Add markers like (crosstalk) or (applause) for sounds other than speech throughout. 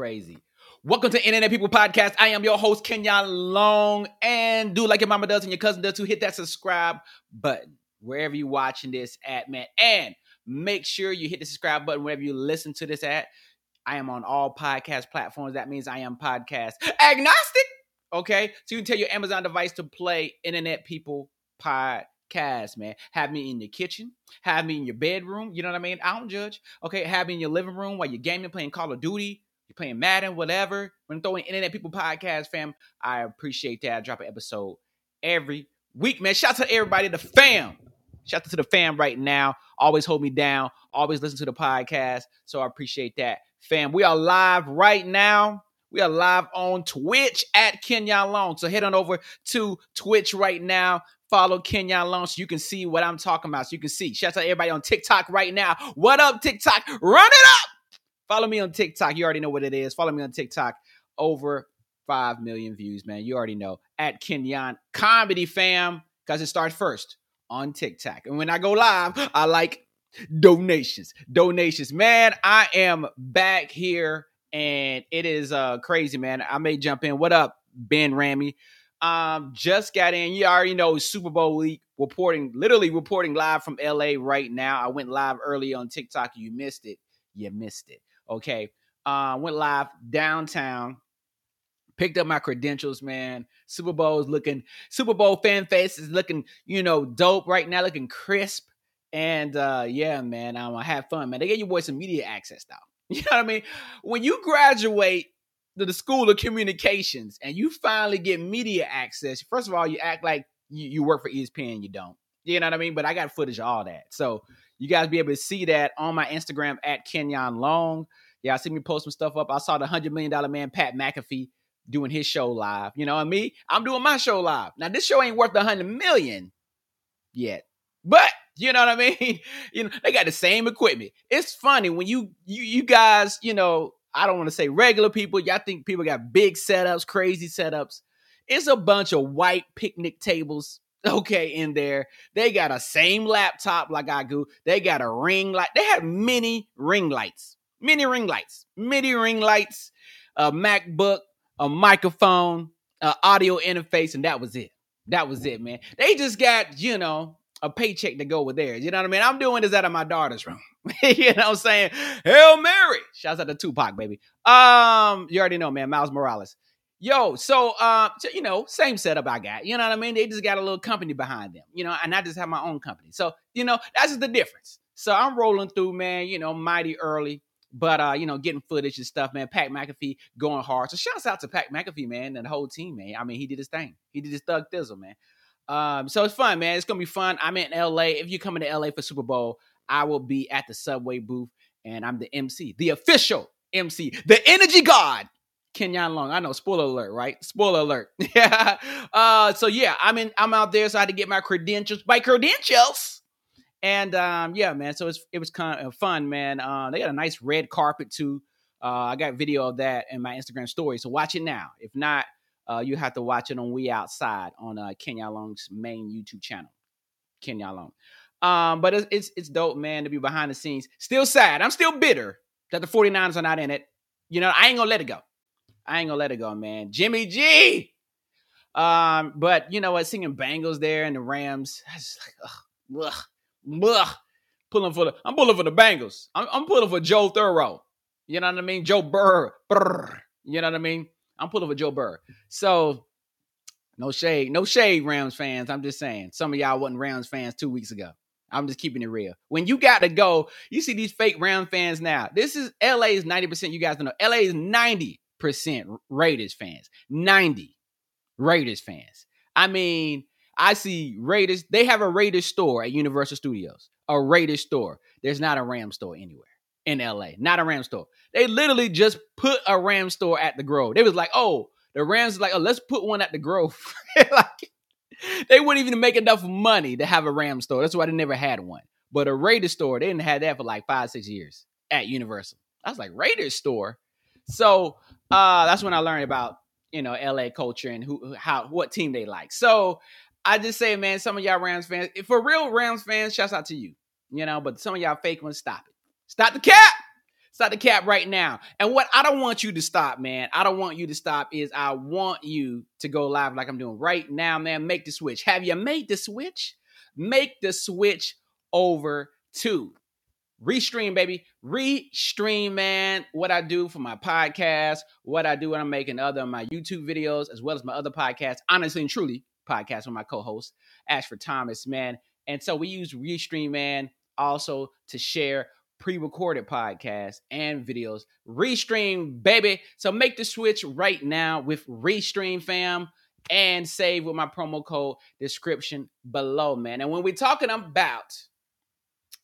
crazy. Welcome to Internet People Podcast. I am your host, Kenyon Long. And do like your mama does and your cousin does to hit that subscribe button wherever you're watching this at, man. And make sure you hit the subscribe button wherever you listen to this at. I am on all podcast platforms. That means I am podcast agnostic. Okay. So you can tell your Amazon device to play Internet People Podcast, man. Have me in your kitchen. Have me in your bedroom. You know what I mean? I don't judge. Okay. Have me in your living room while you're gaming, playing Call of Duty. You're playing Madden, whatever. When throwing Internet People Podcast, fam, I appreciate that. I drop an episode every week, man. Shout out to everybody, the fam. Shout out to the fam right now. Always hold me down. Always listen to the podcast. So I appreciate that. Fam, we are live right now. We are live on Twitch at Kenyon Long. So head on over to Twitch right now. Follow Kenyon Long so you can see what I'm talking about. So you can see. Shout out to everybody on TikTok right now. What up, TikTok? Run it up! Follow me on TikTok. You already know what it is. Follow me on TikTok. Over 5 million views, man. You already know. At Kenyon Comedy Fam. Because it starts first on TikTok. And when I go live, I like donations. Donations. Man, I am back here and it is uh crazy, man. I may jump in. What up, Ben Rammy? Um, just got in. You already know Super Bowl week reporting, literally reporting live from LA right now. I went live early on TikTok. You missed it. You missed it. Okay. Uh, went live downtown. Picked up my credentials, man. Super Bowl is looking, Super Bowl fan face is looking, you know, dope right now, looking crisp. And uh, yeah, man, I'm gonna have fun, man. They gave you boys some media access, though. (laughs) You know what I mean? When you graduate to the School of Communications and you finally get media access, first of all, you act like you, you work for ESPN, you don't. You know what I mean? But I got footage of all that. So you guys be able to see that on my Instagram at Kenyon Long. Yeah, I see me post some stuff up. I saw the $100 million man, Pat McAfee, doing his show live. You know what I mean? I'm doing my show live. Now, this show ain't worth a 100 million yet. But you know what I mean? (laughs) You know, they got the same equipment. It's funny when you you you guys, you know, I don't want to say regular people. Y'all think people got big setups, crazy setups. It's a bunch of white picnic tables, okay, in there. They got a same laptop like I do. They got a ring light. They have many ring lights, many ring lights, many ring lights, a MacBook, a microphone, an audio interface, and that was it. That was it, man. They just got, you know, a paycheck to go with theirs. You know what I mean? I'm doing this out of my daughter's room. (laughs) you know what I'm saying? Hail Mary. Shouts out to Tupac, baby. Um, you already know, man, Miles Morales. Yo, so uh, so, you know, same setup I got. You know what I mean? They just got a little company behind them, you know, and I just have my own company. So, you know, that's just the difference. So I'm rolling through, man, you know, mighty early. But uh, you know, getting footage and stuff, man. Pat McAfee going hard. So shouts out to Pat McAfee, man, and the whole team, man. I mean, he did his thing. He did his thug thizzle, man. Um, so it's fun, man. It's gonna be fun. I'm in LA. If you're coming to LA for Super Bowl, I will be at the subway booth, and I'm the MC, the official MC, the energy god, Kenyon Long. I know, spoiler alert, right? Spoiler alert. (laughs) yeah. Uh, so yeah, I'm in. I'm out there, so I had to get my credentials. My credentials. And um, yeah, man. So it's, it was kind of fun, man. Uh, they got a nice red carpet too. Uh, I got video of that in my Instagram story. So watch it now. If not, uh, you have to watch it on We Outside on uh, Kenyon Long's main YouTube channel, Kenyon Long. Um, but it's, it's it's dope, man, to be behind the scenes. Still sad. I'm still bitter that the 49ers are not in it. You know, I ain't gonna let it go. I ain't gonna let it go, man. Jimmy G. Um, but you know what? Singing Bengals there and the Rams. That's like, ugh, ugh, ugh. Pulling for the, I'm pulling for the Bengals. I'm, I'm pulling for Joe Burrow. You know what I mean? Joe Burr. Burr. You know what I mean? I'm pulling for Joe Burr. So no shade, no shade, Rams fans. I'm just saying. Some of y'all wasn't Rams fans two weeks ago. I'm just keeping it real. When you got to go, you see these fake Rams fans now. This is LA is 90%. You guys don't know. LA is 90% Raiders fans. 90 Raiders fans. I mean, I see Raiders. They have a Raiders store at Universal Studios. A Raiders store. There's not a Ram store anywhere in LA. Not a Ram store. They literally just put a Ram store at the Grove. They was like, oh, the Rams is like, oh, let's put one at the Grove. (laughs) like, they wouldn't even make enough money to have a Ram store. That's why they never had one. But a Raiders store, they didn't have that for like five, six years at Universal. I was like, Raiders store. So uh, that's when I learned about you know LA culture and who how what team they like. So I just say, man, some of y'all Rams fans, for real Rams fans, shouts out to you. You know, but some of y'all fake ones, stop it. Stop the cap. Stop the cap right now. And what I don't want you to stop, man, I don't want you to stop is I want you to go live like I'm doing right now, man. Make the switch. Have you made the switch? Make the switch over to Restream, baby. Restream, man. What I do for my podcast, what I do when I'm making other my YouTube videos, as well as my other podcasts, honestly and truly podcast with my co-host, Ashford Thomas, man. And so we use Restream, man, also to share pre-recorded podcasts and videos. Restream, baby. So make the switch right now with Restream, fam. And save with my promo code description below, man. And when we're talking about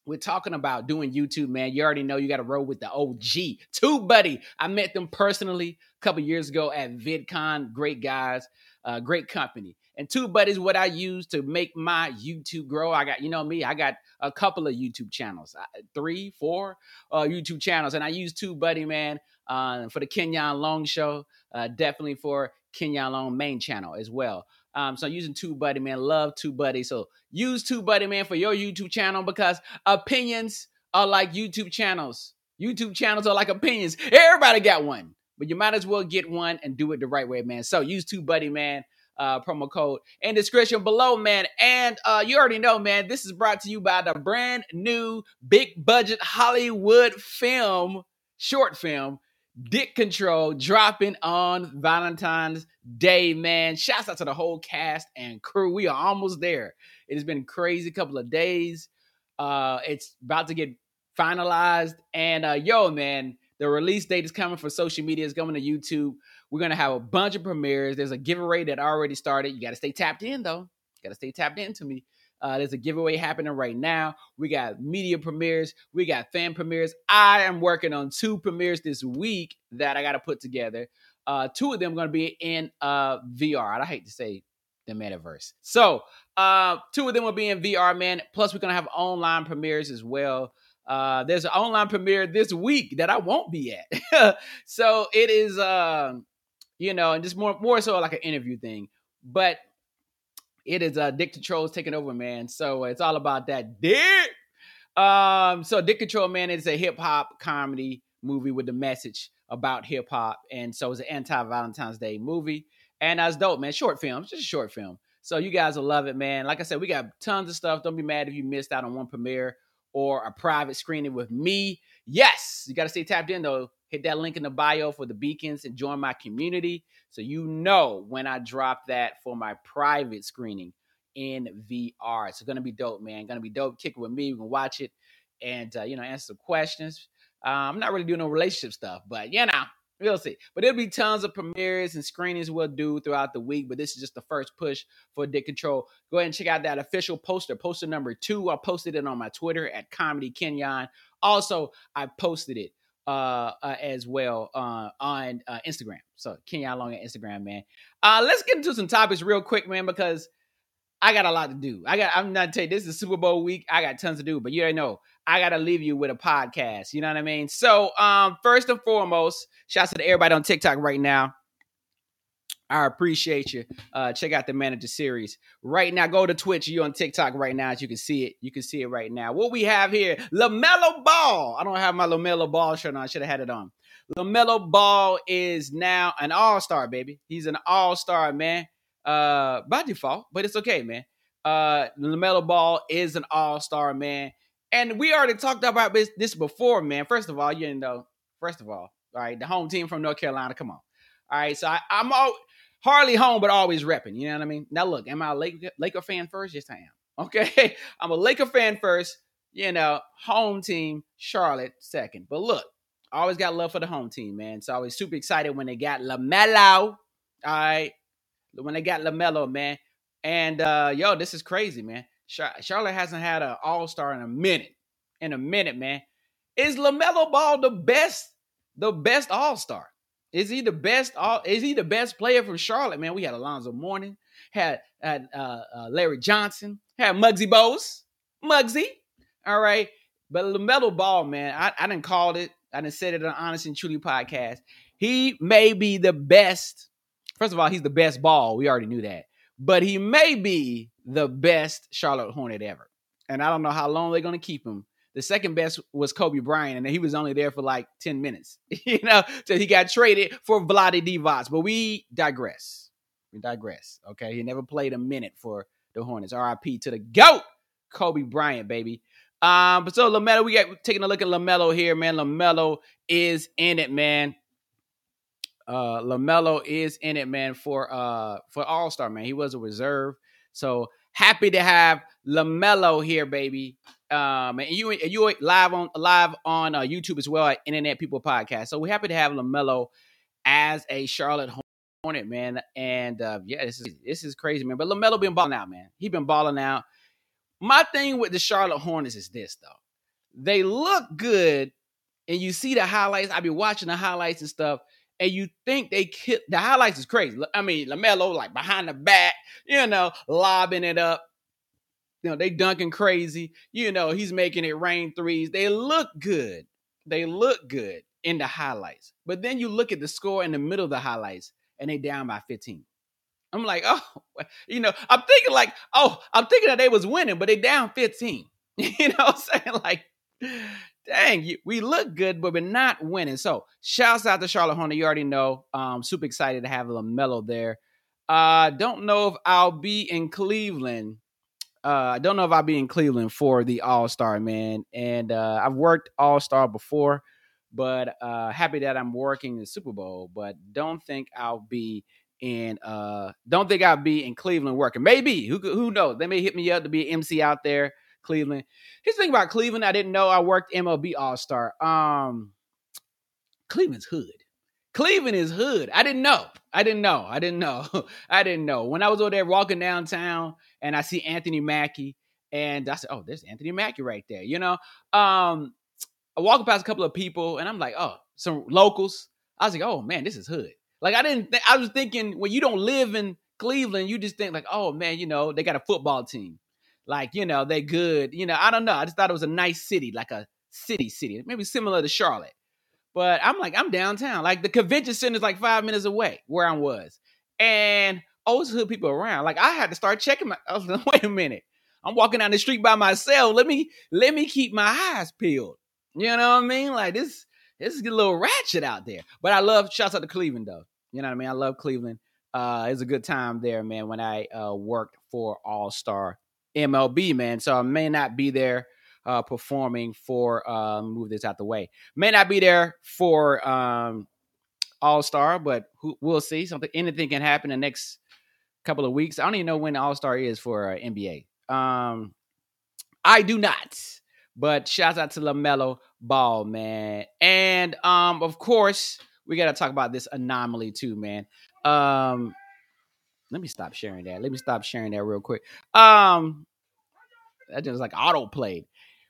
we're talking about doing YouTube, man. You already know you got to roll with the OG. Tube Buddy. I met them personally a couple years ago at VidCon. Great guys, uh, great company. And Tube Buddy is what I use to make my YouTube grow. I got, you know me, I got a couple of YouTube channels, three, four uh, YouTube channels. And I use Tube Buddy, man, uh, for the Kenyon Long Show, uh, definitely for Kenyon Long main channel as well. Um, so using TubeBuddy, man, love TubeBuddy. So use TubeBuddy, man, for your YouTube channel because opinions are like YouTube channels. YouTube channels are like opinions. Everybody got one, but you might as well get one and do it the right way, man. So use TubeBuddy, man. Uh, promo code in description below, man. And uh, you already know, man, this is brought to you by the brand new big budget Hollywood film, short film, Dick Control, dropping on Valentine's Day, man. Shouts out to the whole cast and crew. We are almost there. It has been crazy couple of days. Uh, it's about to get finalized. And uh, yo, man, the release date is coming for social media. It's coming to YouTube. We're gonna have a bunch of premieres. There's a giveaway that already started. You got to stay tapped in though. Got to stay tapped into me. Uh, there's a giveaway happening right now. We got media premieres. We got fan premieres. I am working on two premieres this week that I got to put together. Uh, two of them are going to be in uh, VR. I hate to say the metaverse. So uh, two of them will be in VR, man. Plus, we're going to have online premieres as well. Uh, there's an online premiere this week that I won't be at. (laughs) so it is, uh, you know, and just more more so like an interview thing. But it is uh, Dick Control's taking over, man. So it's all about that dick. Um, so Dick Control, man, is a hip hop comedy movie with the message about hip hop, and so it's an anti Valentine's Day movie, and that's dope, man. Short film, it's just a short film. So you guys will love it, man. Like I said, we got tons of stuff. Don't be mad if you missed out on one premiere or a private screening with me. Yes, you got to stay tapped in though. Hit that link in the bio for the beacons and join my community so you know when I drop that for my private screening in VR. It's gonna be dope, man. Gonna be dope. Kick it with me. We can watch it and uh, you know answer some questions. Uh, I'm not really doing no relationship stuff, but you know we'll see. But there'll be tons of premieres and screenings we'll do throughout the week. But this is just the first push for Dick Control. Go ahead and check out that official poster, poster number two. I posted it on my Twitter at Comedy Kenyon. Also, I posted it uh, uh, as well uh, on uh, Instagram. So Kenyon Long on Instagram, man. Uh, let's get into some topics real quick, man, because I got a lot to do. I got. I'm not telling you this is Super Bowl week. I got tons to do, but you already know I got to leave you with a podcast. You know what I mean? So, um, first and foremost, shouts to everybody on TikTok right now. I appreciate you. Uh, check out the manager series right now. Go to Twitch. You're on TikTok right now, as you can see it. You can see it right now. What we have here, LaMelo Ball. I don't have my LaMelo Ball shirt on. I should have had it on. LaMelo Ball is now an All Star, baby. He's an All Star, man. Uh, by default, but it's okay, man. Uh, LaMelo Ball is an All Star, man. And we already talked about this, before, man. First of all, you know, first of all, all right, the home team from North Carolina. Come on. All right, so I, am all hardly home, but always repping. You know what I mean? Now, look, am I a Laker, Laker fan first? Yes, I am. (laughs) Okay, I'm a Laker fan first. You know, home team, Charlotte second. But look, I always got love for the home team, man. So I was super excited when they got LaMelo. All right, when they got LaMelo, man. And uh, yo, this is crazy, man. Charlotte hasn't had an All Star in a minute. In a minute, man. Is LaMelo Ball the best? The best All Star? Is he the best? All Is he the best player from Charlotte? Man, we had Alonzo Mourning, had had uh, uh, Larry Johnson, had Muggsy Bogues, Muggsy. All right, but LaMelo Ball, man, I, I didn't call it. I didn't said it on Honest and Truly podcast. He may be the best. First of all, he's the best ball. We already knew that, but he may be the best Charlotte Hornet ever. And I don't know how long they're going to keep him. The second best was Kobe Bryant, and he was only there for like 10 minutes, (laughs) you know, so he got traded for Vlade Divac. But we digress. We digress. Okay. He never played a minute for the Hornets. RIP to the GOAT, Kobe Bryant, baby. Um, but so LaMelo, we got taking a look at LaMelo here, man. LaMelo is in it, man. Uh LaMelo is in it, man, for uh for All-Star, man. He was a reserve. So happy to have LaMelo here, baby. Um, and you you live on live on uh, YouTube as well at Internet People Podcast. So we're happy to have LaMelo as a Charlotte Hornet, man. And uh, yeah, this is this is crazy, man. But LaMelo been balling out, man. He been balling out. My thing with the Charlotte Hornets is this though. They look good, and you see the highlights. I be watching the highlights and stuff and you think they kill the highlights is crazy. I mean, LaMelo like behind the back, you know, lobbing it up. You know, they dunking crazy. You know, he's making it rain threes. They look good. They look good in the highlights. But then you look at the score in the middle of the highlights and they down by 15. I'm like, (laughs) oh, you know, I'm thinking like, oh, I'm thinking that they was winning, but they down 15. (laughs) you know I'm saying? Like, dang, we look good, but we're not winning. So, shouts out to Charlotte Hornet. You already know. Um, super excited to have LaMelo there. Uh, don't know if I'll be in Cleveland. Uh, I don't know if I'll be in Cleveland for the All Star, man. And uh, I've worked All Star before, but uh, happy that I'm working the Super Bowl. But don't think I'll be in. Uh, don't think I'll be in Cleveland working. Maybe who who knows? They may hit me up to be an MC out there. Cleveland. Here's the thing about Cleveland. I didn't know I worked MLB All Star. Um, Cleveland's hood. Cleveland is hood. I didn't know. I didn't know. I didn't know. (laughs) I didn't know. When I was over there walking downtown and I see Anthony Mackie, and I said, "Oh, there's Anthony Mackie right there." You know, um, I walk past a couple of people, and I'm like, "Oh, some locals." I was like, "Oh man, this is hood." Like I didn't. Th- I was thinking when you don't live in Cleveland, you just think like, "Oh man, you know, they got a football team." Like you know they good you know i don't know i just thought it was a nice city like a city city maybe similar to charlotte. But i'm like i'm downtown like the convention center is like five minutes away where i was. And always hood people around like i had to start checking my (laughs) i was like wait a minute i'm walking down the street by myself let me let me keep my eyes peeled. You know what i mean? Like this this is a little ratchet out there. But i love shouts out to cleveland though. You know what i mean? I love cleveland. Uh, it was a good time there, man, when I uh, worked for All Star MLB, man. So I may not be there uh, performing for uh, move this out the way. May not be there for um, All Star, but who, we'll see. Something anything can happen in the next couple of weeks. I don't even know when All Star is for uh, NBA. Um, I do not. But shouts out to LaMelo Ball, man. And um, of course, we got to talk about this anomaly too, man. Um, let me stop sharing that. Let me stop sharing that real quick. Um, that just like auto played.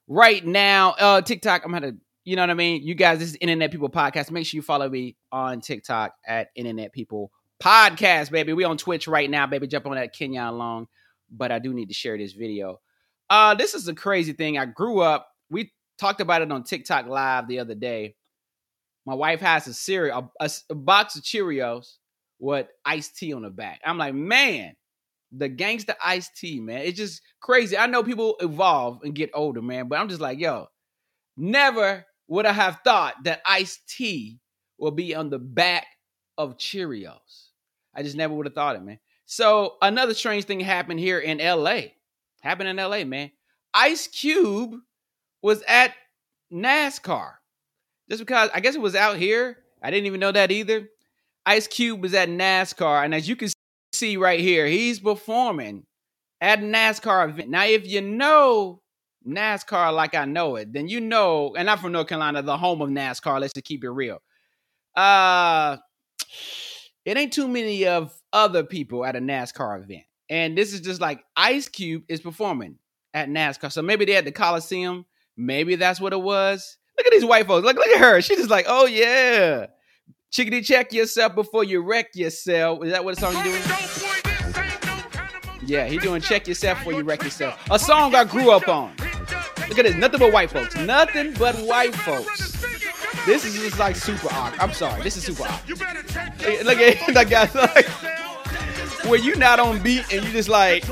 Right now, uh, TikTok. I'm gonna, you know what I mean. You guys, this is Internet People Podcast. Make sure you follow me on TikTok at Internet People Podcast, baby. We on Twitch right now, baby. Jump on that Kenyon Long. But I do need to share this video. Uh, this is a crazy thing. I grew up. We talked about it on TikTok Live the other day. My wife has a cereal, a, a, a box of Cheerios with iced tea on the back. I'm like, man, the gangster iced tea, man. It's just crazy. I know people evolve and get older, man, but I'm just like, yo, never would I have thought that iced tea will be on the back of Cheerios. I just never would have thought it, man. So another strange thing happened here in LA. Happened in LA, man. Ice Cube was at NASCAR. Just because I guess it was out here. I didn't even know that either. Ice Cube was at NASCAR, and as you can see right here, he's performing at NASCAR event. Now, if you know NASCAR like I know it, then you know, and I'm from North Carolina, the home of NASCAR. Let's just keep it real. Uh, it ain't too many of other people at a NASCAR event, and this is just like Ice Cube is performing at NASCAR. So maybe they at the Coliseum. Maybe that's what it was. Look at these white folks. Look, look at her. She's just like, oh yeah. Chickadee, check yourself before you wreck yourself. Is that what song you doing? Yeah, he doing check yourself before you wreck yourself. A song I grew up on. Look at this, nothing but white folks. Nothing but white folks. This is just like super awkward. I'm sorry, this is super awkward. Look at (laughs) that guy. Like, where you not on beat and you just like,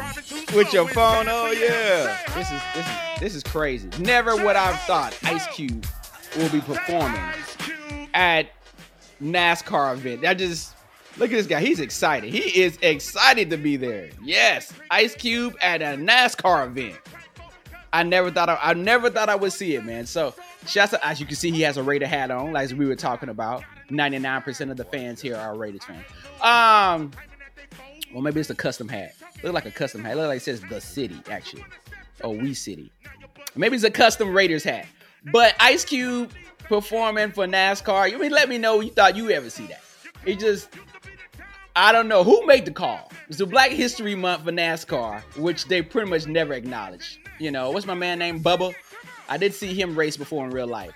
with your phone. Oh yeah, this is this is this is crazy. Never would I've thought Ice Cube will be performing at NASCAR event. I just look at this guy. He's excited. He is excited to be there. Yes, Ice Cube at a NASCAR event. I never thought I, I never thought I would see it, man. So as you can see, he has a Raider hat on, like we were talking about. 99% of the fans here are Raiders fans. Um, well, maybe it's a custom hat. Look like a custom hat. Look like it says the city, actually. Oh, we city. Maybe it's a custom Raiders hat. But Ice Cube performing for NASCAR. You mean let me know you thought you ever see that. It just I don't know who made the call. It's a Black History Month for NASCAR, which they pretty much never acknowledge. You know, what's my man named Bubba? I did see him race before in real life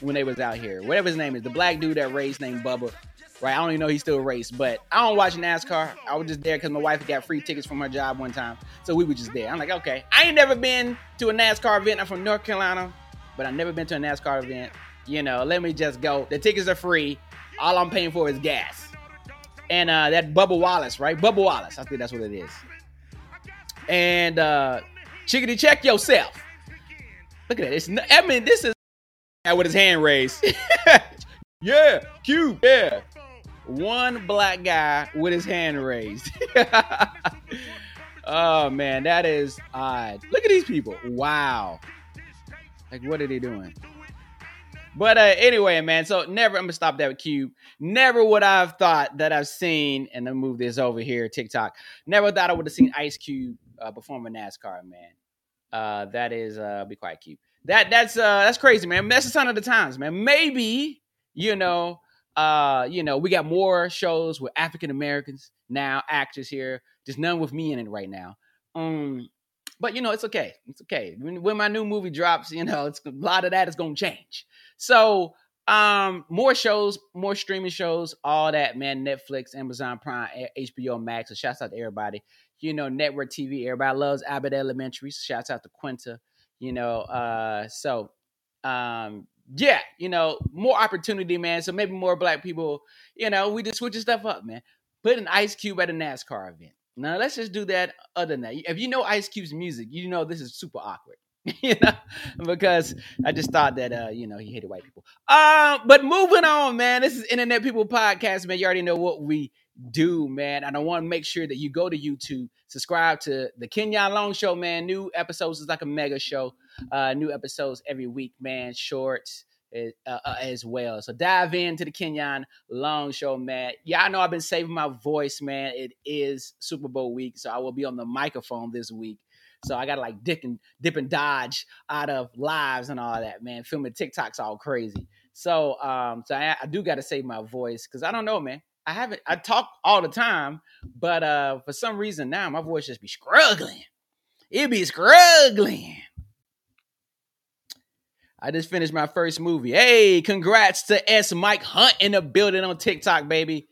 when they was out here. Whatever his name is, the black dude that raced named Bubba. Right, I don't even know he still raced, but I don't watch NASCAR. I was just there because my wife got free tickets from her job one time, so we were just there. I'm like, okay, I ain't never been to a NASCAR event. I'm from North Carolina, but I've never been to a NASCAR event. You know, let me just go. The tickets are free. All I'm paying for is gas. And uh, that Bubba Wallace, right? Bubba Wallace. I think that's what it is. And uh, chickadee, check yourself. Look at that. It's, I mean, this is (laughs) with his hand raised. (laughs) yeah, cute. Yeah. One black guy with his hand raised. (laughs) oh man, that is odd. Look at these people. Wow. Like, what are they doing? But uh, anyway, man. So never. I'm gonna stop that with Cube. Never would I have thought that I've seen, and then move this over here, TikTok. Never thought I would have seen Ice Cube uh, perform a NASCAR, man. Uh, that is uh, be quite cute. That that's uh, that's crazy, man. That's the sign of the times, man. Maybe you know, uh, you know, we got more shows with African Americans now, actors here. Just none with me in it right now. Um, but you know, it's okay. It's okay. When, when my new movie drops, you know, it's a lot of that is gonna change. So um, more shows, more streaming shows, all that, man. Netflix, Amazon Prime, HBO Max. So shouts out to everybody. You know, network TV. Everybody loves Abbott Elementary. So shouts out to Quinta. You know, uh, so um, yeah, you know, more opportunity, man. So maybe more black people, you know, we just switching stuff up, man. Put an Ice Cube at a NASCAR event. Now let's just do that. Other than that, if you know Ice Cube's music, you know this is super awkward. (laughs) you know, because I just thought that uh, you know, he hated white people. Uh, but moving on, man. This is Internet People Podcast, man. You already know what we do, man. And I want to make sure that you go to YouTube, subscribe to the Kenyon Long Show, man. New episodes is like a mega show. Uh, new episodes every week, man. Shorts uh, uh, as well. So dive into the Kenyon Long Show, man. Yeah, I know I've been saving my voice, man. It is Super Bowl week, so I will be on the microphone this week. So I got to like dip and dip and dodge out of lives and all that, man. Filming TikToks all crazy. So um, so I, I do got to save my voice because I don't know, man. I haven't I talk all the time, but uh for some reason now my voice just be struggling. It be struggling. I just finished my first movie. Hey, congrats to S Mike Hunt in the building on TikTok, baby.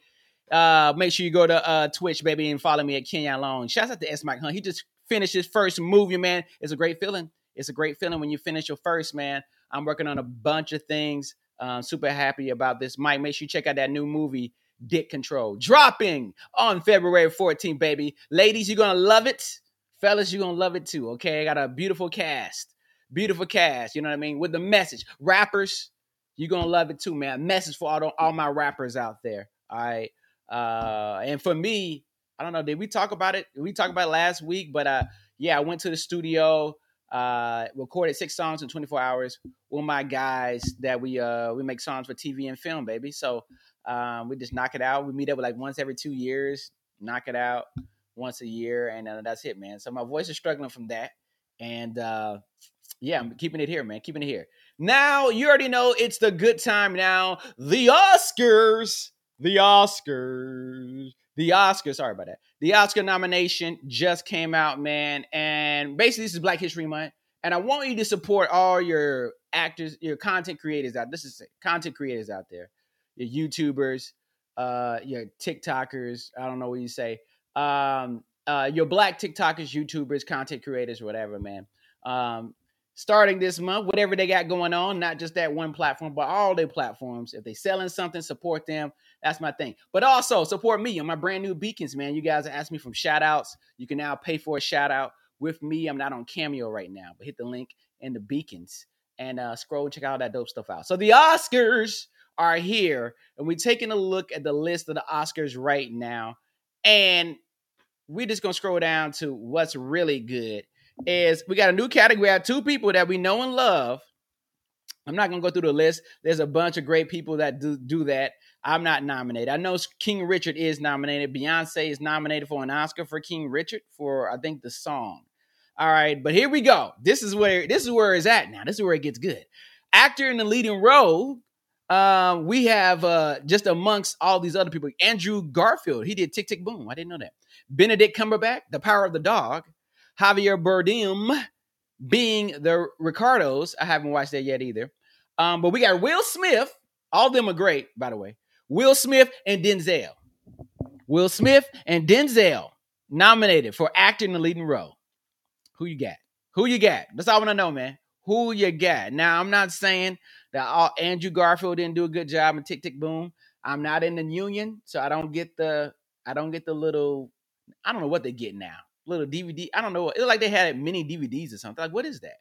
Uh, make sure you go to uh, Twitch, baby, and follow me at Kenyon Long. Shouts out to S Mike Hunt. He just finished his first movie, man. It's a great feeling. It's a great feeling when you finish your first, man. I'm working on a bunch of things. Uh, super happy about this. Mike, make sure you check out that new movie, Dick Control, dropping on February 14th, baby. Ladies, you're gonna love it. Fellas, you're gonna love it too. Okay, I got a beautiful cast, beautiful cast. You know what I mean? With the message, rappers, you're gonna love it too, man. Message for all all my rappers out there. All right, uh, and for me, I don't know. Did we talk about it? We talked about it last week, but uh, yeah, I went to the studio, uh, recorded six songs in 24 hours with my guys that we uh we make songs for TV and film, baby. So um, we just knock it out. We meet up like once every two years, knock it out once a year, and uh, that's it, man. So my voice is struggling from that, and uh, yeah, I'm keeping it here, man. Keeping it here. Now you already know it's the good time now. The Oscars, the Oscars the Oscar, sorry about that. The Oscar nomination just came out, man. And basically, this is Black History Month. And I want you to support all your actors, your content creators out. This is content creators out there, your YouTubers, uh, your TikTokers. I don't know what you say. Um, uh, your black TikTokers, YouTubers, content creators, whatever, man. Um, starting this month, whatever they got going on, not just that one platform, but all their platforms. If they selling something, support them. That's my thing. But also support me on my brand new beacons, man. You guys asked me from shout outs. You can now pay for a shout out with me. I'm not on Cameo right now, but hit the link in the beacons and uh, scroll and check all that dope stuff out. So the Oscars are here, and we're taking a look at the list of the Oscars right now. And we're just gonna scroll down to what's really good. Is we got a new category, have two people that we know and love. I'm not gonna go through the list. There's a bunch of great people that do do that. I'm not nominated. I know King Richard is nominated. Beyonce is nominated for an Oscar for King Richard for I think the song. All right, but here we go. This is where this is where it's at now. This is where it gets good. Actor in the leading role. Um, we have uh just amongst all these other people, Andrew Garfield. He did Tick Tick Boom. I didn't know that. Benedict Cumberbatch, The Power of the Dog. Javier Bardem being the Ricardos. I haven't watched that yet either. Um, but we got Will Smith. All them are great, by the way. Will Smith and Denzel. Will Smith and Denzel nominated for acting in the leading role. Who you got? Who you got? That's all I want to know, man. Who you got? Now, I'm not saying that all, Andrew Garfield didn't do a good job in Tick Tick Boom. I'm not in the union, so I don't get the I don't get the little I don't know what they get now. Little DVD. I don't know. It's like they had mini DVDs or something. Like, what is that?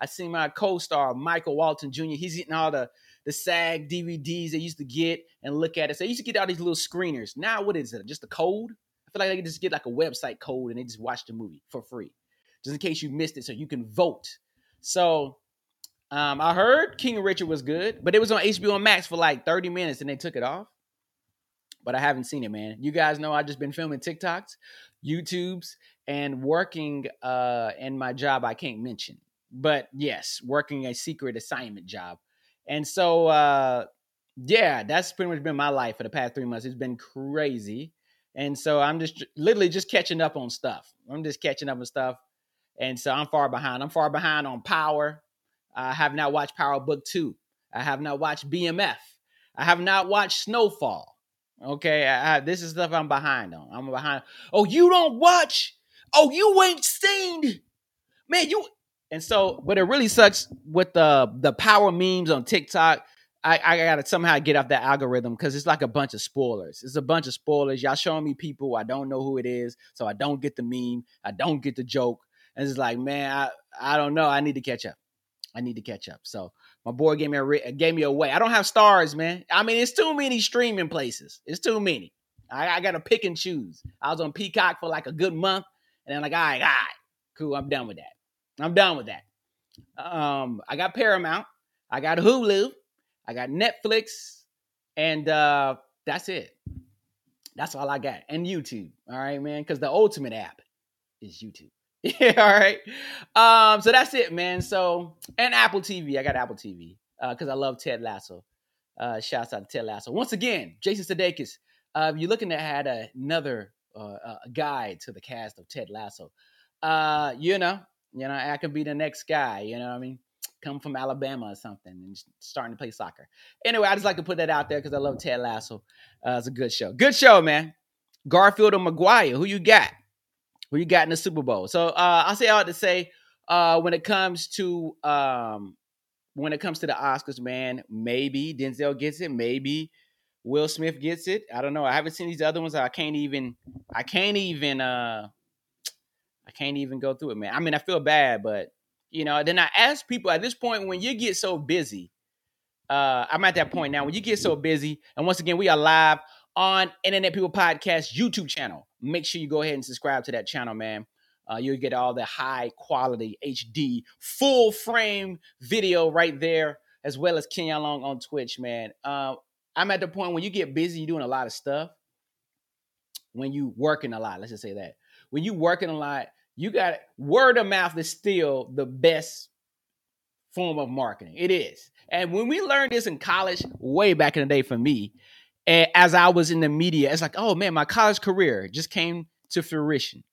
I see my co-star Michael Walton Jr. He's getting all the the SAG DVDs they used to get and look at it. So they used to get all these little screeners. Now what is it? Just a code? I feel like they can just get like a website code and they just watch the movie for free, just in case you missed it, so you can vote. So um, I heard King Richard was good, but it was on HBO Max for like 30 minutes and they took it off. But I haven't seen it, man. You guys know I just been filming TikToks, YouTubes, and working uh in my job I can't mention but yes, working a secret assignment job. And so, uh, yeah, that's pretty much been my life for the past three months. It's been crazy. And so I'm just literally just catching up on stuff. I'm just catching up on stuff. And so I'm far behind. I'm far behind on Power. I have not watched Power Book 2. I have not watched BMF. I have not watched Snowfall. Okay, I, I, this is stuff I'm behind on. I'm behind. Oh, you don't watch? Oh, you ain't seen? Man, you and so, but it really sucks with the the power memes on TikTok. I, I gotta somehow get off that algorithm because it's like a bunch of spoilers. It's a bunch of spoilers. Y'all showing me people I don't know who it is, so I don't get the meme. I don't get the joke. And it's like, man, I, I don't know. I need to catch up. I need to catch up. So my boy gave me a gave me away. I don't have Starz, man. I mean, it's too many streaming places. It's too many. I, I gotta pick and choose. I was on Peacock for like a good month, and then like, all right, all right, cool. I'm done with that. I'm done with that. Um, I got Paramount, I got Hulu, I got Netflix, and uh, that's it. That's all I got. And YouTube. All right, man. Because the ultimate app is YouTube. (laughs) yeah, all right. Um, so that's it, man. So and Apple TV. I got Apple TV. because uh, I love Ted Lasso. Uh, shouts out to Ted Lasso. Once again, Jason Sudeikis. Uh, you're looking to add another uh, guide to the cast of Ted Lasso, uh, you know, you know, I could be the next guy. You know what I mean? Come from Alabama or something and starting to play soccer. Anyway, I just like to put that out there because I love Ted Lasso. Uh, it's a good show. Good show, man. Garfield or Maguire? Who you got? Who you got in the Super Bowl? So uh, I'll say all to say uh, when it comes to um, when it comes to the Oscars, man, maybe Denzel gets it. Maybe Will Smith gets it. I don't know. I haven't seen these other ones. I can't even. I can't even. Uh, I can't even go through it, man. I mean, I feel bad, but you know, then I ask people at this point when you get so busy. Uh, I'm at that point now. When you get so busy, and once again, we are live on Internet People Podcast YouTube channel. Make sure you go ahead and subscribe to that channel, man. Uh, you'll get all the high quality HD full frame video right there, as well as Kenyon Long on Twitch, man. Uh, I'm at the point when you get busy, you're doing a lot of stuff. When you working a lot, let's just say that. When you working a lot, you got word of mouth is still the best form of marketing. It is. And when we learned this in college, way back in the day for me, as I was in the media, it's like, oh man, my college career just came to fruition.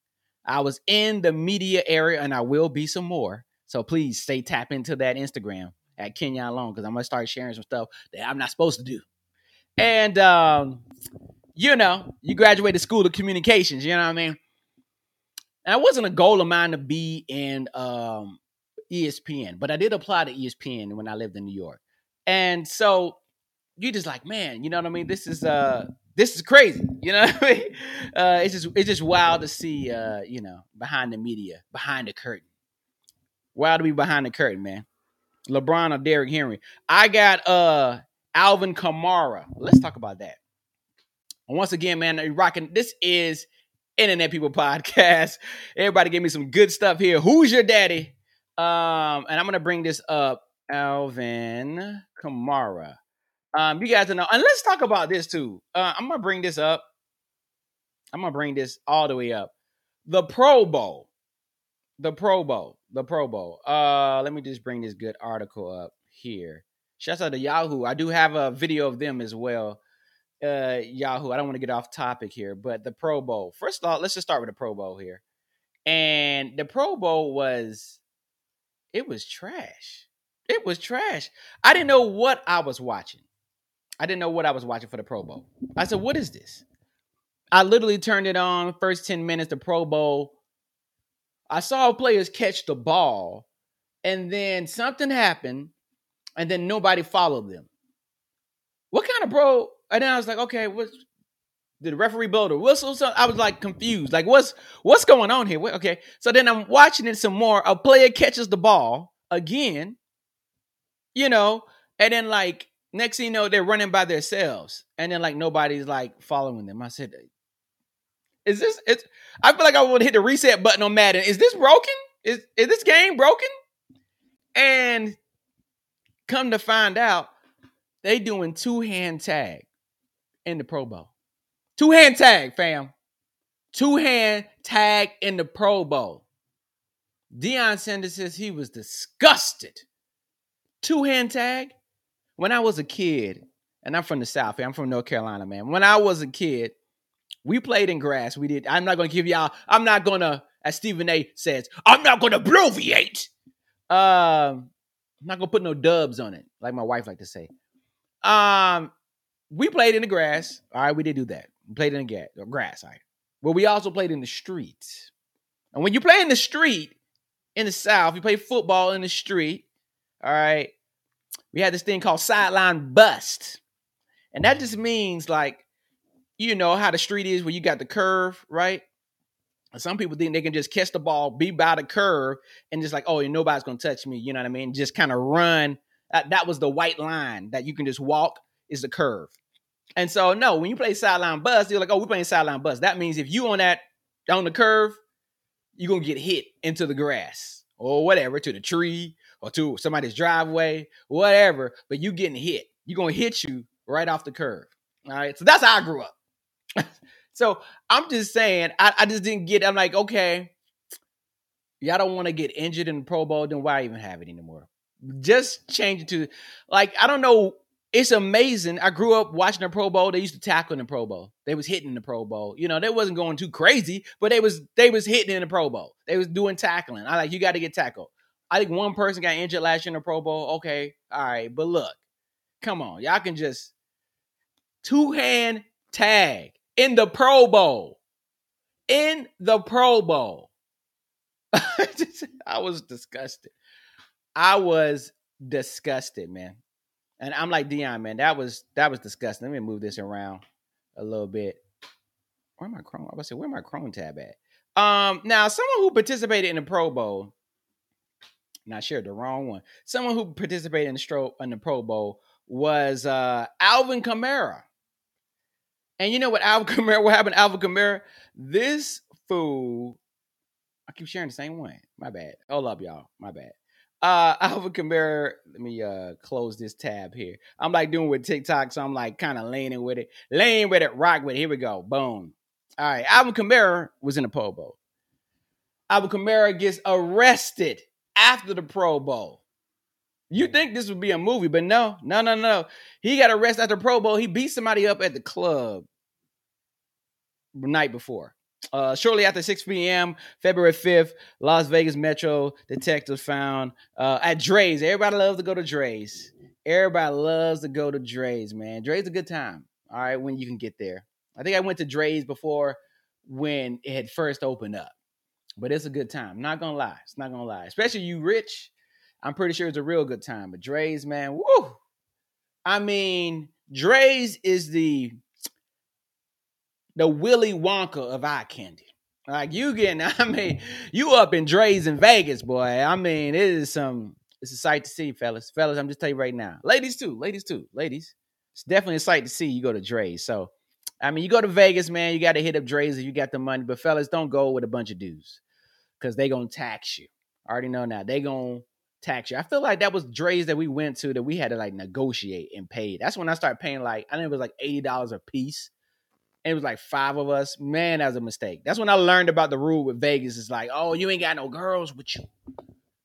I was in the media area and I will be some more. So please stay tap into that Instagram at Kenyon Long because I'm gonna start sharing some stuff that I'm not supposed to do. And um, you know, you graduated school of communications, you know what I mean? And it wasn't a goal of mine to be in um, ESPN, but I did apply to ESPN when I lived in New York. And so you just like, man, you know what I mean? This is uh this is crazy. (laughs) You know what I mean? Uh, it's just it's just wild to see uh, you know, behind the media, behind the curtain. Wild to be behind the curtain, man. LeBron or Derrick Henry. I got uh Alvin Kamara. Let's talk about that. And once again, man, rocking. This is Internet People Podcast. (laughs) Everybody give me some good stuff here. Who's your daddy? Um, and I'm gonna bring this up. Alvin Kamara. Um, you guys know, and let's talk about this too. Uh, I'm gonna bring this up. I'm gonna bring this all the way up. The Pro Bowl, the Pro Bowl, the Pro Bowl. Uh, let me just bring this good article up here. Shouts out to Yahoo. I do have a video of them as well. Uh, Yahoo. I don't want to get off topic here, but the Pro Bowl. First of all, let's just start with the Pro Bowl here. And the Pro Bowl was, it was trash. It was trash. I didn't know what I was watching. I didn't know what I was watching for the Pro Bowl. I said, "What is this?" I literally turned it on. First ten minutes, the Pro Bowl. I saw players catch the ball, and then something happened, and then nobody followed them. What kind of pro? And then I was like, okay, what's did the referee blow the whistle? So I was like confused. Like, what's what's going on here? Okay. So then I'm watching it some more. A player catches the ball again, you know, and then like Next thing you know, they're running by themselves, and then like nobody's like following them. I said, "Is this?" It's. I feel like I to hit the reset button on Madden. Is this broken? Is is this game broken? And come to find out, they doing two hand tag in the Pro Bowl. Two hand tag, fam. Two hand tag in the Pro Bowl. Deion Sanders says he was disgusted. Two hand tag when I was a kid, and I'm from the South, I'm from North Carolina, man. When I was a kid, we played in grass. We did. I'm not to give y'all. I'm not to, as Stephen A. says, I'm not going to bloviate. Um, I'm not to put no dubs on it, like my wife like to say. Um, we played in the grass. All right, we did do that. We played in the grass. All right, but we also played in the streets. And when you play in the street in the South, you play football in the street. All right, we had this thing called sideline bust. And that mm. just means like, you know how the street is where you got the curve, right? And some people think they can just catch the ball, be by the curve, and just like, oh, nobody's gonna touch me. You know what I mean? Just kind of run. That, that was the white line that you can just walk is the curve. And so, no, when you play sideline bust, you're like, oh, we're playing sideline bust. That means if you on that on the curve, you're gonna get hit into the grass or whatever, to the tree or to somebody's driveway, whatever, but you getting hit. You're gonna hit you right off the curve. All right. So that's how I grew up. (laughs) so I'm just saying, I, I just didn't get, I'm like, okay, y'all don't want to get injured in the Pro Bowl, then why even have it anymore? Just change it to like, I don't know. It's amazing. I grew up watching the Pro Bowl. They used to tackle in the Pro Bowl. They was hitting in the Pro Bowl. You know, they wasn't going too crazy, but they was they was hitting in the Pro Bowl. They was doing tackling. I like you got to get tackled. I think one person got injured last year in the Pro Bowl. Okay, all right, but look, come on, y'all can just two hand tag in the Pro Bowl. In the Pro Bowl. (laughs) I was disgusted. I was disgusted, man. And I'm like Deion, man. That was that was disgusting. Let me move this around a little bit. Where my Chrome? I was say, where my Chrome tab at? Um, now someone who participated in the Pro Bowl not sure the wrong one. Someone who participated in the in the Pro Bowl was uh, Alvin Kamara. And you know what Alvin (laughs) Kamara, what happened Alvin Kamara? This fool, I keep sharing the same one. My bad. Hold up, y'all. My bad. Uh (laughs) Alvin Kamara, let me uh close this tab here. I'm like doing with TikTok, so I'm like kind of leaning with it, laying with it, rock with it. Here we go. Boom. All right. Alvin Kamara was in the Pro Bowl. Alvin Kamara gets arrested after the Pro Bowl. You think this would be a movie, but no, no, no, no. He got arrested after Pro Bowl. He beat somebody up at the club the night before. Uh, shortly after 6 p.m., February 5th, Las Vegas Metro detectives found uh, at Drai's. Everybody loves to go to Drai's. Everybody loves to go to Drai's, man. Drai's a good time. All right, when you can get there. I think I went to Drai's before when it had first opened up but it's a good time. Not gonna lie, it's not gonna lie. Especially you rich, I'm pretty sure it's a real good time. But Drai's, man, woo! I mean, Drai's is the the Willy Wonka of eye candy. Like you getting, (laughs) I mean, you up in Drai's in Vegas, boy. I mean, it is some, it's a sight to see, fellas. Fellas, I'm just telling you right now. Ladies too, ladies too, ladies. It's definitely a sight to see. You go to Drai's. So, I mean, you go to Vegas, man. You got to hit up Drai's if you got the money. But fellas, don't go with a bunch of dudes because they gonna tax you. I already know now. They gonna tax you. I feel like that was Drai's that we went to that we had to like negotiate and pay. That's when I started paying like I think it was like eighty dollars a piece. And it was like five of us. Man, that was a mistake. That's when I learned about the rule with Vegas. It's like, oh, you ain't got no girls with you.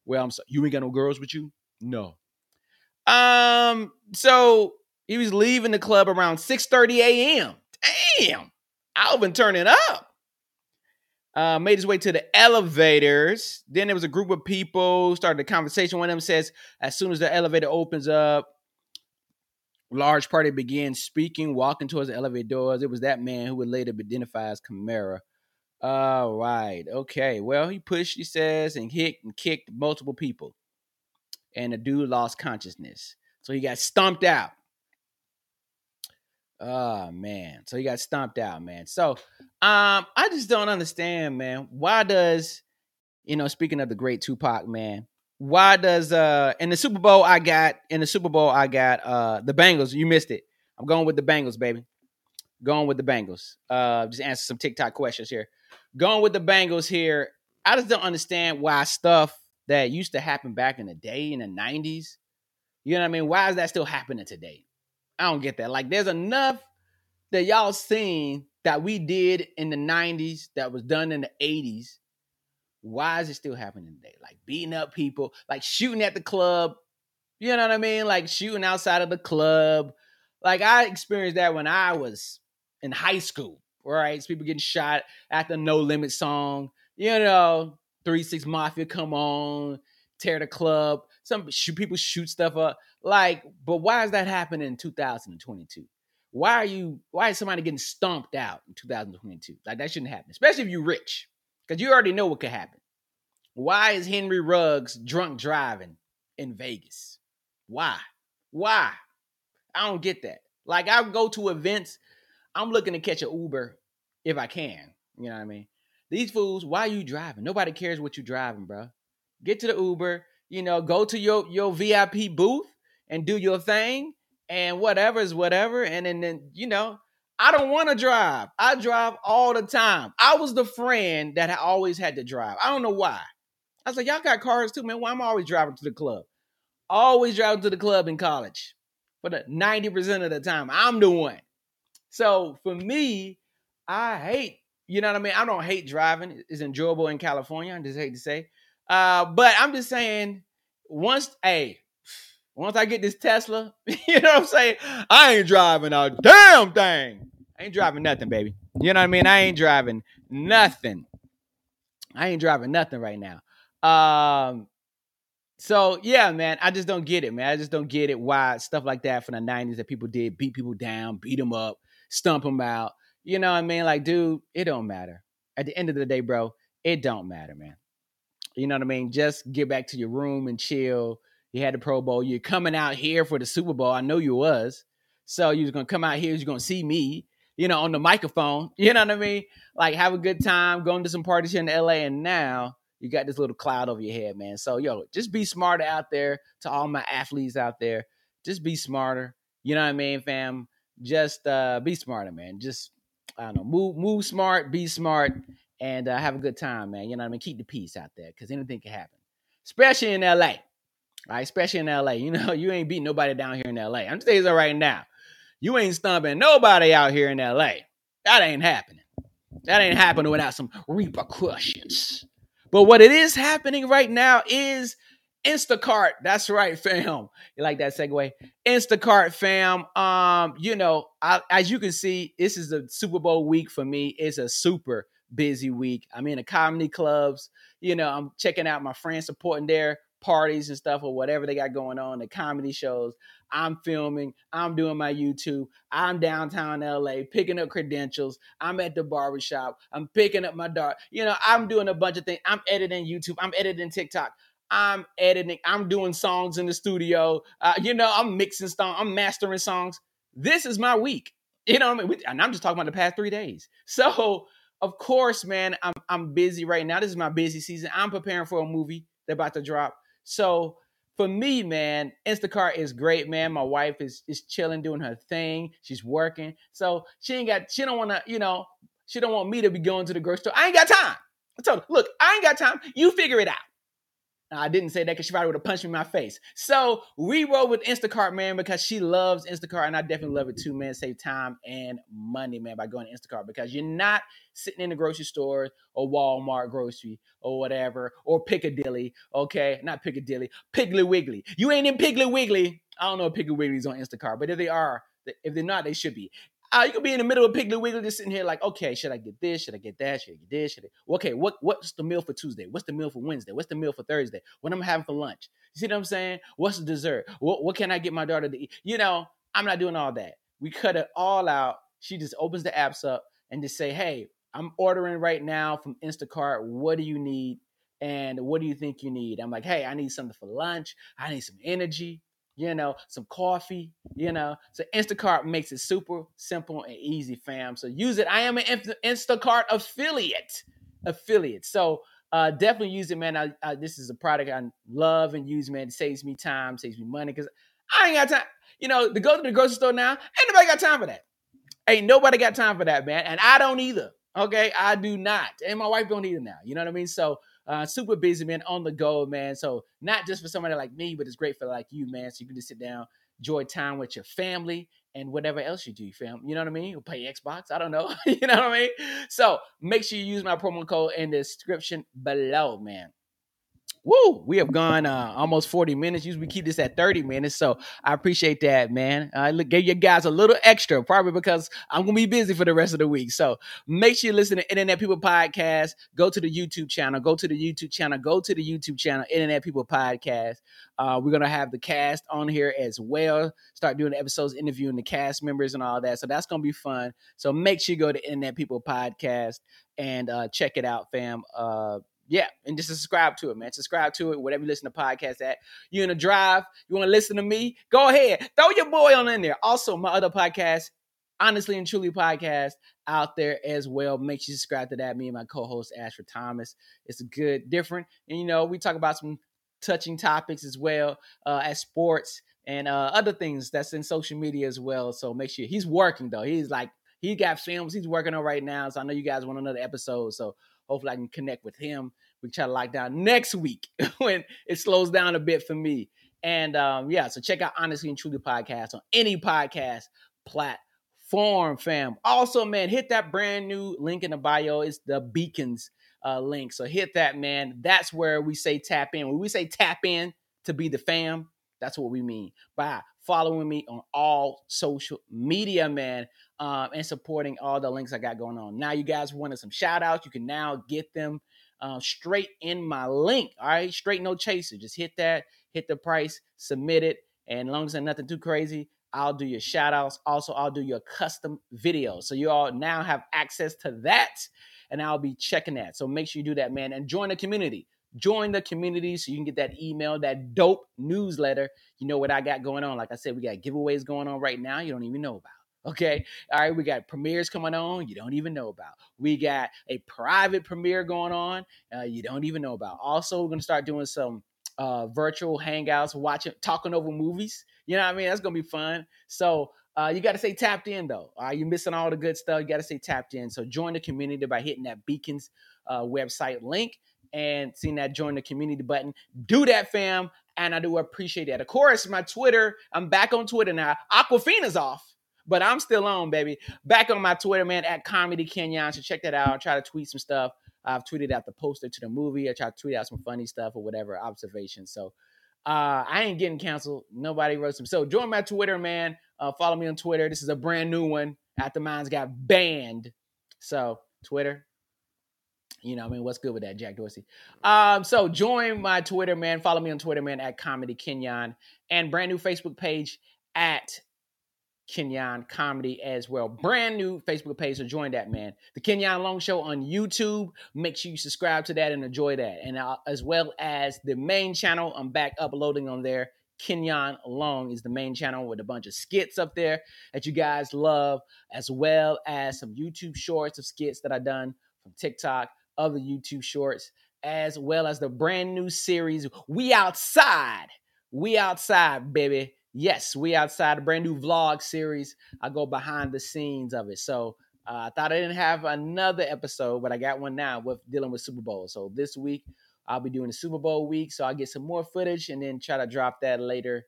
Well, I'm sorry, you ain't got no girls with you? No. Um, so he was leaving the club around 6 30 a.m. Damn, Alvin turning up. Uh, made his way to the elevators. Then there was a group of people, started a conversation. One of them says, as soon as the elevator opens up, large party began speaking, walking towards the elevator doors. It was that man who would later be identified as Kamara. All right. Okay. Well, he pushed, he says, and hit and kicked multiple people. And the dude lost consciousness. So he got stumped out. Oh man. So he got stomped out, man. So um I just don't understand, man. Why does you know, speaking of the great Tupac, man, why does uh in the Super Bowl I got in the Super Bowl I got uh the Bengals. You missed it. I'm going with the Bengals, baby. Going with the Bengals. Uh just answer some TikTok questions here. Going with the Bengals here. I just don't understand why stuff that used to happen back in the day in the 90s. You know what I mean? Why is that still happening today? I don't get that. Like, there's enough that y'all seen that we did in the 90s that was done in the 80s. Why is it still happening today? Like beating up people, like shooting at the club. You know what I mean? Like shooting outside of the club. Like I experienced that when I was in high school, right? people getting shot at the No Limit song. You know, Three Six Mafia come on, tear the club. Some people shoot stuff up. Like, but why is that happening in 2022? Why are you? Why is somebody getting stomped out in 2022? Like that shouldn't happen, especially if you're rich, because you already know what could happen. Why is Henry Ruggs drunk driving in Vegas? Why? Why? I don't get that. Like I go to events, I'm looking to catch an Uber if I can. You know what I mean? These fools, why are you driving? Nobody cares what you're driving, bro. Get to the Uber, you know, go to your your VIP booth and do your thing and whatever is whatever. And then, then you know, I don't want to drive. I drive all the time. I was the friend that I always had to drive. I don't know why. I was like, y'all got cars too, man. Why am I always driving to the club? Always driving to the club in college. But 90% of the time, I'm the one. So for me, I hate, you know what I mean? I don't hate driving. It's enjoyable in California. I just hate to say. Uh, but I'm just saying, once, hey, once I get this Tesla, (laughs) you know what I'm saying? I ain't driving a damn thing. I ain't driving nothing, baby. You know what I mean? I ain't driving nothing. I ain't driving nothing right now. Um, so yeah, man, I just don't get it, man. I just don't get it why stuff like that from the 90s that people did beat people down, beat them up, stump them out. You know what I mean? Like, dude, it don't matter. At the end of the day, bro, it don't matter, man. You know what I mean? Just get back to your room and chill you had the Pro Bowl. You're coming out here for the Super Bowl. I know you was. So you was gonna come out here. You're gonna see me, you know, on the microphone. (laughs) You know what I mean? Like have a good time, going to some parties here in LA, and now you got this little cloud over your head, man. So yo, just be smarter out there. To all my athletes out there, just be smarter. You know what I mean, fam? Just uh, be smarter, man. Just I don't know, move move smart, be smart, and uh, have a good time, man. You know what I mean? Keep the peace out there because anything can happen, especially in LA right? Especially in LA. You (laughs) know, you ain't beating nobody down here in LA. I'm just saying right now. You ain't stomping nobody out here in LA. That ain't happening. That ain't happening without some repercussions. But what it is happening right now is Instacart. That's right, fam. You like that segue? Instacart, fam. Um, you know, I, as you can see, this is a Super Bowl week for me. It's a super busy week. I'm in the comedy clubs. You know, I'm checking out my friends supporting their parties and stuff or whatever they got going on, the comedy shows. I'm filming, I'm doing my YouTube, I'm downtown LA picking up credentials, I'm at the barbershop, I'm picking up my dart. You know, I'm doing a bunch of things. I'm editing YouTube, I'm editing TikTok. I'm editing, I'm doing songs in the studio. Uh, you know, I'm mixing songs, I'm mastering songs. This is my week. You know I mean? And I'm just talking about the past three days. (laughs) So of course, man, I'm I'm busy right now. This is my busy season. I'm preparing for a movie that's about to drop. So for me, man, Instacart is great, man. My wife is is chilling, doing her thing. She's working, so she ain't got. She don't want to, you know, she don't want me to be going to the grocery store. I ain't got time. I told her, look, I ain't got time. You figure it out. I didn't say that because she probably would have punched me in my face. So we roll with Instacart, man, because she loves Instacart, and I definitely love it too, man. Save time and money, man, by going to Instacart because you're not sitting in the grocery store or Walmart grocery or whatever, or Piccadilly, okay? Not Piccadilly, Piggly Wiggly. You ain't in Piggly Wiggly. I don't know if Piggly Wiggly's on Instacart, but if they are, if they're not, they should be. Uh, you could be in the middle of Piggly Wiggly, just sitting here like, okay, should I get this? Should I get that? Should I get this? Should I? Okay, what what's the meal for Tuesday? What's the meal for Wednesday? What's the meal for Thursday? What am I having for lunch? You see what I'm saying? What's the dessert? What what can I get my daughter to eat? You know, I'm not doing all that. We cut it all out. She just opens the apps up and just say, hey, I'm ordering right now from Instacart. What do you need? And what do you think you need? I'm like, hey, I need something for lunch. I need some energy you know, some coffee, you know. So Instacart makes it super simple and easy, fam. So use it. I am an Instacart affiliate. Affiliate. So uh, definitely use it, man. I, I, this is a product I love and use, man. It saves me time, saves me money because I ain't got time. You know, to go to the grocery store now, ain't nobody got time for that. Ain't nobody got time for that, man. And I don't either. Okay, I do not, and my wife don't either now. You know what I mean? So uh, super busy, man, on the go, man. So not just for somebody like me, but it's great for like you, man. So you can just sit down, enjoy time with your family and whatever else you do, fam. You know what I mean? You'll play Xbox. I don't know. (laughs) you know what I mean? So make sure you use my promo code in the description below, man. Woo! We have gone uh, almost 40 minutes. Usually we keep this at 30 minutes. So I appreciate that, man. I gave you guys a little extra, probably because I'm going to be busy for the rest of the week. So make sure you listen to Internet People Podcast. Go to the YouTube channel. Go to the YouTube channel. Go to the YouTube channel, Internet People Podcast. Uh, we're going to have the cast on here as well. Start doing episodes, interviewing the cast members and all that. So that's going to be fun. So make sure you go to Internet People Podcast and uh, check it out, fam. Uh, yeah, and just subscribe to it, man. Subscribe to it, whatever you listen to podcasts at. You in a drive, you want to listen to me? Go ahead. Throw your boy on in there. Also, my other podcast, Honestly and Truly podcast, out there as well. Make sure you subscribe to that. Me and my co-host Ashford Thomas. It's a good, different, and you know, we talk about some touching topics as well uh, as sports and uh, other things that's in social media as well. So make sure he's working though. He's like he got films he's working on right now. So I know you guys want another episode. So Hopefully, I can connect with him. We try to lock down next week (laughs) when it slows down a bit for me. And um, yeah, so check out Honestly and Truly podcast on any podcast platform, fam. Also, man, hit that brand new link in the bio. It's the Beacons uh, link. So hit that, man. That's where we say tap in. When we say tap in to be the fam, that's what we mean by following me on all social media, man um, and supporting all the links I got going on. Now, you guys wanted some shout outs, you can now get them uh, straight in my link. All right, straight no chaser. Just hit that, hit the price, submit it, and as long as it's nothing too crazy, I'll do your shout outs. Also, I'll do your custom videos. So you all now have access to that, and I'll be checking that. So make sure you do that, man, and join the community. Join the community so you can get that email, that dope newsletter. You know what I got going on. Like I said, we got giveaways going on right now you don't even know about. Okay. All right. We got premieres coming on you don't even know about. We got a private premiere going on uh, you don't even know about. Also, we're going to start doing some uh, virtual hangouts, watching, talking over movies. You know what I mean? That's going to be fun. So, uh, you got to stay tapped in though. Are you missing all the good stuff? You got to stay tapped in. So join the community by hitting that Beacons uh, website link and seeing that join the community button. Do that, fam. And I do appreciate that. Of course, my Twitter, I'm back on Twitter now. Aquafina's off but I'm still on, baby. Back on my Twitter, man, at Comedy Kenyon. So check that out. I try to tweet some stuff. I've tweeted out the poster to the movie. I try to tweet out some funny stuff or whatever observations. So uh, I ain't getting canceled. Nobody wrote some. So join my Twitter, man. Uh, follow me on Twitter. This is a brand new one after mine's got banned. So Twitter. You know, I mean, what's good with that, Jack Dorsey? Um, so join my Twitter, man. Follow me on Twitter, man, at Comedy Kenyon, and brand new Facebook page at Kenyon Comedy as well. Brand new Facebook page, so join that, man. The Kenyon Long Show on YouTube. Make sure you subscribe to that and enjoy that. And uh, as well as the main channel, I'm back uploading on there. Kenyon Long is the main channel with a bunch of skits up there that you guys love, as well as some YouTube shorts of skits that I've done from TikTok, other YouTube shorts, as well as the brand new series, We Outside. We Outside, baby. Yes, We Outside, a brand new vlog series. I go behind the scenes of it. So uh, I thought I didn't have another episode, but I got one now with dealing with Super Bowl. So this week I'll be doing the Super Bowl week, so I'll get some more footage and then try to drop that later,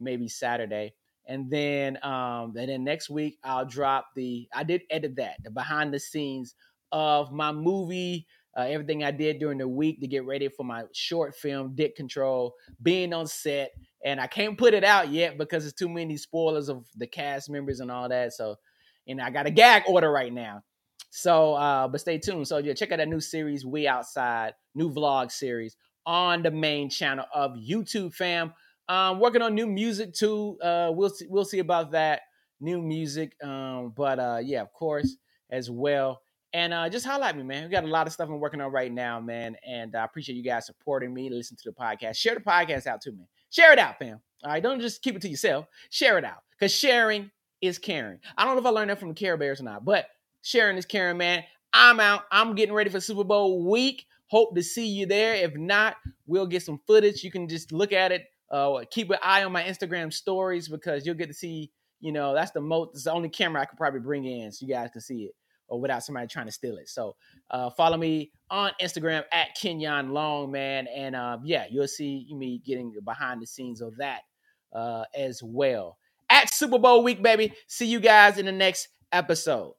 maybe Saturday. And then um, and then next week I'll drop the I did edit that, the behind the scenes of my movie, uh, everything I did during the week to get ready for my short film, Dick Control, being on set. And I can't put it out yet because it's too many spoilers of the cast members and all that. So, and I got a gag order right now. So, uh, but stay tuned. So, yeah, check out that new series, We Outside, new vlog series on the main channel of YouTube, fam. Um, working on new music too. Uh, we'll see, we'll see about that new music. Um, but uh, yeah, of course, as well. And uh, just highlight me, man. We got a lot of stuff I'm working on right now, man. And I appreciate you guys supporting me. Listen to the podcast. Share the podcast out too, man. Share it out, fam. All right, don't just keep it to yourself. Share it out because sharing is caring. I don't know if I learned that from the Care Bears or not, but sharing is caring, man. I'm out. I'm getting ready for Super Bowl week. Hope to see you there. If not, we'll get some footage. You can just look at it. Uh, keep an eye on my Instagram stories because you'll get to see. You know, that's the most. It's the only camera I could probably bring in so you guys can see it, or without somebody trying to steal it. So uh, follow me on Instagram at Kenyon Long, man, and uh, yeah, you'll see me getting behind the scenes of that uh, as well. At Super Bowl week, baby. See you guys in the next episode.